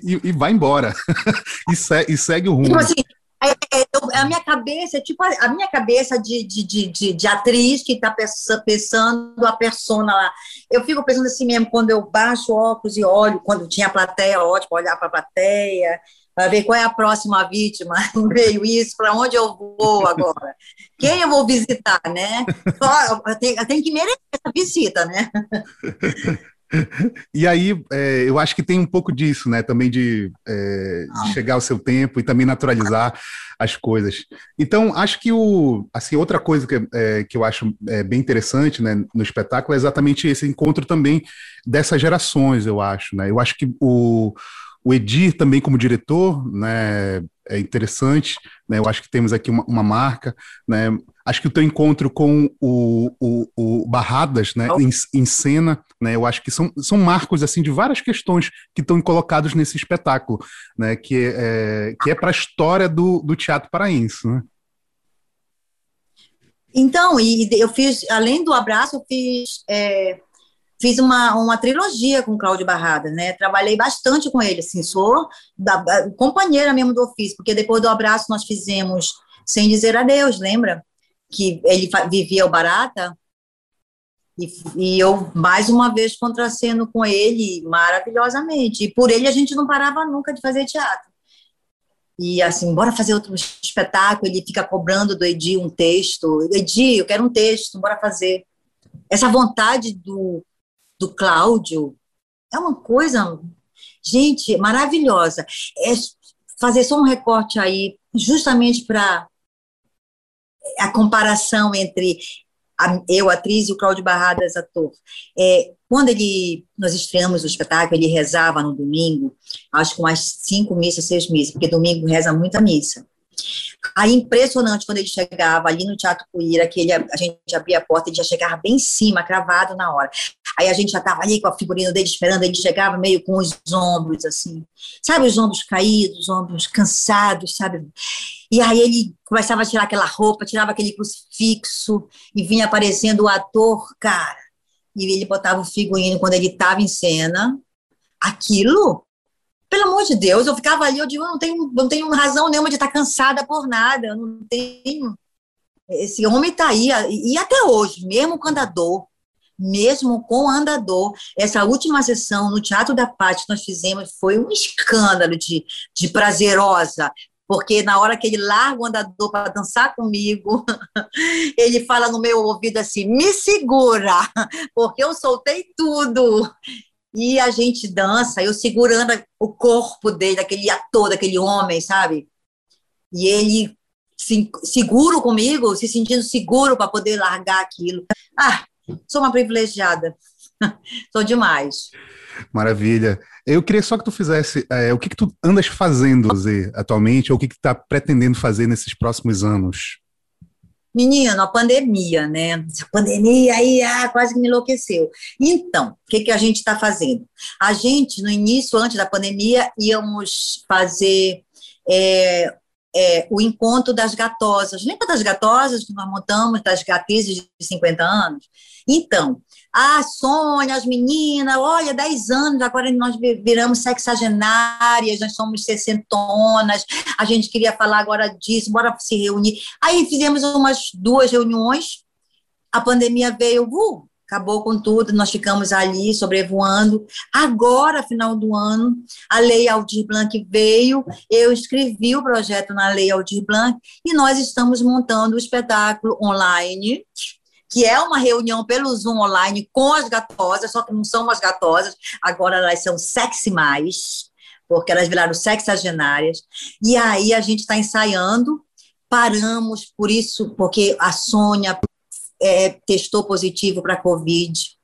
e, e, vai embora, e, se, e, segue o rumo. Tipo assim, é, é, a minha cabeça, tipo, a, a minha cabeça de, de, de, de atriz que está pensando a persona lá. Eu fico pensando assim mesmo, quando eu baixo o óculos e olho, quando tinha plateia, ótimo, olhar para a plateia, para ver qual é a próxima vítima, veio isso, para onde eu vou agora, quem eu vou visitar, né? Tenho que merecer essa visita, né? E aí, é, eu acho que tem um pouco disso, né? Também de, é, de, chegar ao seu tempo e também naturalizar as coisas. Então, acho que o, assim, outra coisa que, é, que eu acho é, bem interessante né, no espetáculo é exatamente esse encontro também dessas gerações, eu acho, né? Eu acho que o o Edir também como diretor, né, é interessante, né, eu acho que temos aqui uma, uma marca, né, acho que o teu encontro com o, o, o Barradas, né, em, em, cena, né, eu acho que são, são marcos, assim, de várias questões que estão colocados nesse espetáculo, né, que é, que é para a história do, do teatro paraense, né. Então, e eu fiz, além do abraço, eu fiz é fiz uma, uma trilogia com o Cláudio Barrada, né? Trabalhei bastante com ele, assim, sou da, companheira mesmo do ofício, porque depois do abraço nós fizemos Sem Dizer Adeus, lembra? Que ele vivia o Barata, e, e, eu, mais uma vez, contraceno com ele maravilhosamente. E por ele a gente não parava nunca de fazer teatro. E assim, bora fazer outro espetáculo. Ele fica cobrando do Edi um texto. Edi, eu quero um texto, bora fazer. Essa vontade do, do Cláudio, é uma coisa, gente, maravilhosa. É fazer só um recorte aí, justamente para a comparação entre a, eu, atriz, e o Cláudio Barradas, ator. É, quando ele, nós estreamos o espetáculo, ele rezava no domingo, acho que umas cinco missas, seis missas, porque domingo reza muita missa. Aí, impressionante, quando ele chegava ali no Teatro Cuíra, que ele, a gente abria a porta, ele já chegava bem em cima, cravado na hora. Aí a gente já estava ali com a figurina dele esperando, ele chegava meio com os ombros, assim, sabe, os ombros caídos, os ombros cansados, sabe? E aí ele começava a tirar aquela roupa, tirava aquele crucifixo e vinha aparecendo o ator, cara. E ele botava o figurino quando ele estava em cena. Aquilo pelo amor de Deus, eu ficava ali, eu digo, não tenho, não tenho razão nenhuma de estar cansada por nada, não tenho. Esse homem está aí, e até hoje, mesmo com andador, mesmo com andador, essa última sessão no Teatro da Paz que nós fizemos foi um escândalo de, de prazerosa, porque na hora que ele larga o andador para dançar comigo, ele fala no meu ouvido assim: me segura, porque eu soltei tudo. E a gente dança, eu segurando o corpo dele, aquele ator, daquele homem, sabe? E ele se, seguro comigo, se sentindo seguro para poder largar aquilo. Ah, sou uma privilegiada. sou demais. Maravilha. Eu queria só que tu fizesse é, o que, que tu andas fazendo, Zê, atualmente, ou o que, que tu tá pretendendo fazer nesses próximos anos? Menino, a pandemia, né? A pandemia aí ah, quase que me enlouqueceu. Então, o que, que a gente está fazendo? A gente, no início, antes da pandemia, íamos fazer é, é, o encontro das gatosas. Lembra das gatosas que nós montamos, das gatizes de 50 anos? Então, a Sônia, as meninas, olha, 10 anos, agora nós viramos sexagenárias, nós somos sessentonas, a gente queria falar agora disso, bora se reunir. Aí fizemos umas duas reuniões, a pandemia veio, uh, acabou com tudo, nós ficamos ali sobrevoando. Agora, final do ano, a Lei Aldir Blanc veio, eu escrevi o projeto na Lei Aldir Blanc e nós estamos montando o espetáculo online, que é uma reunião pelo Zoom online com as gatosas, só que não são as gatosas, agora elas são sexy mais, porque elas viraram sexagenárias. E aí a gente está ensaiando, paramos por isso, porque a Sônia é, testou positivo para Covid.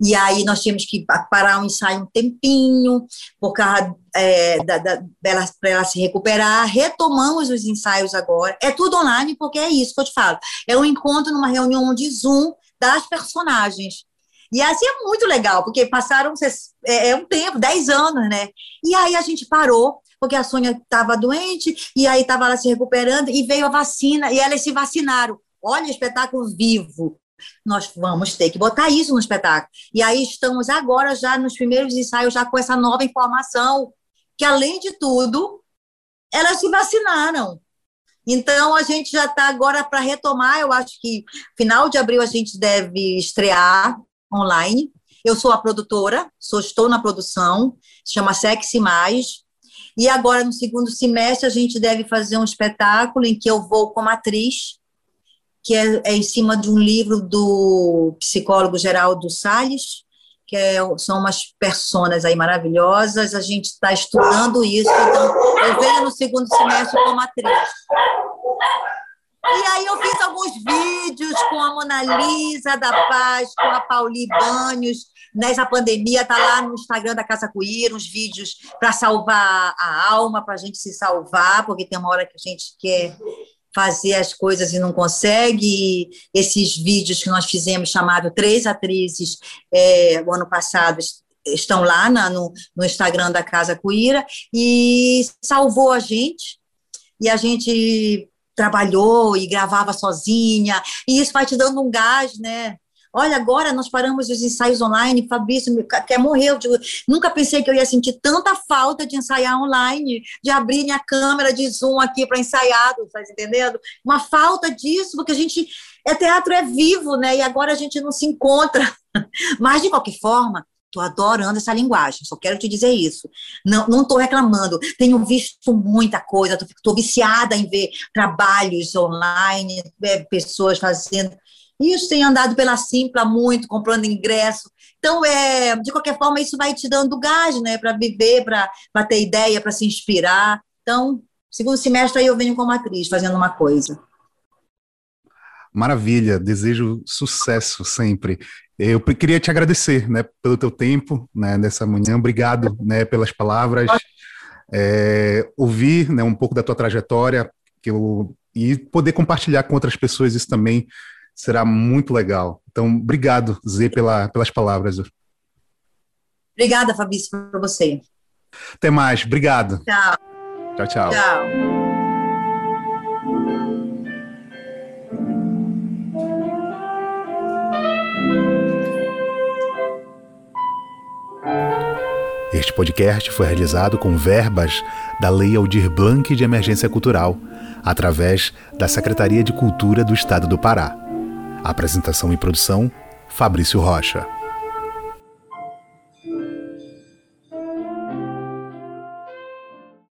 E aí nós tínhamos que parar o ensaio um tempinho, por causa é, da, da, dela, para ela se recuperar. Retomamos os ensaios agora. É tudo online, porque é isso que eu te falo. É um encontro numa reunião de Zoom das personagens. E assim é muito legal, porque passaram é, é um tempo, 10 anos, né? E aí a gente parou, porque a Sônia estava doente, e aí estava ela se recuperando, e veio a vacina, e elas se vacinaram. Olha, espetáculo vivo. Nós vamos ter que botar isso no espetáculo. E aí estamos agora já nos primeiros ensaios, já com essa nova informação, que além de tudo, elas se vacinaram. Então a gente já está agora para retomar. Eu acho que final de abril a gente deve estrear online. Eu sou a produtora, sou, estou na produção, se chama Sexy Mais. E agora, no segundo semestre, a gente deve fazer um espetáculo em que eu vou como atriz que é, é, em cima de um livro do psicólogo Geraldo Salles, que é, são umas personas aí maravilhosas. A gente está estudando isso, então eu venho no segundo semestre como atriz. E aí eu fiz alguns vídeos com a Mona Lisa da Paz, com a Pauli Banhos, nessa pandemia, tá lá no Instagram da Casa Cuíra, uns vídeos para salvar a alma, para a gente se salvar, porque tem uma hora que a gente quer fazer as coisas e não consegue. Esses vídeos que nós fizemos, chamado Três Atrizes, é, o ano passado, estão lá na, no, no Instagram da Casa Cuíra, e salvou a gente. E a gente trabalhou e gravava sozinha, e isso vai te dando um gás, né? Olha, agora nós paramos os ensaios online, Fabrício quer morrer. Digo, nunca pensei que eu ia sentir tanta falta de ensaiar online, de abrir minha câmera de Zoom aqui para ensaiar, tá entendendo? Uma falta disso, porque a gente. É teatro é vivo, né? E agora a gente não se encontra. Mas, de qualquer forma, Estou adorando essa linguagem, só quero te dizer isso. Não estou reclamando, tenho visto muita coisa, estou viciada em ver trabalhos online, pessoas fazendo. Isso tem andado pela Simpla muito, comprando ingresso. Então, é, de qualquer forma, isso vai te dando gás, né, para viver, para ter ideia, para se inspirar. Então, segundo semestre aí eu venho como atriz, fazendo uma coisa. Maravilha, desejo sucesso sempre. Eu queria te agradecer, né, pelo teu tempo, né, nessa manhã. Obrigado, né, pelas palavras. É, ouvir, né, um pouco da tua trajetória, que eu e poder compartilhar com outras pessoas isso também será muito legal. Então, obrigado, Zê, pela, pelas palavras. Obrigada, Fabrício, por você. Até mais, obrigado. Tchau. Tchau, tchau. Tchau. Este podcast foi realizado com verbas da Lei Aldir Blanc de Emergência Cultural, através da Secretaria de Cultura do Estado do Pará. Apresentação e produção: Fabrício Rocha.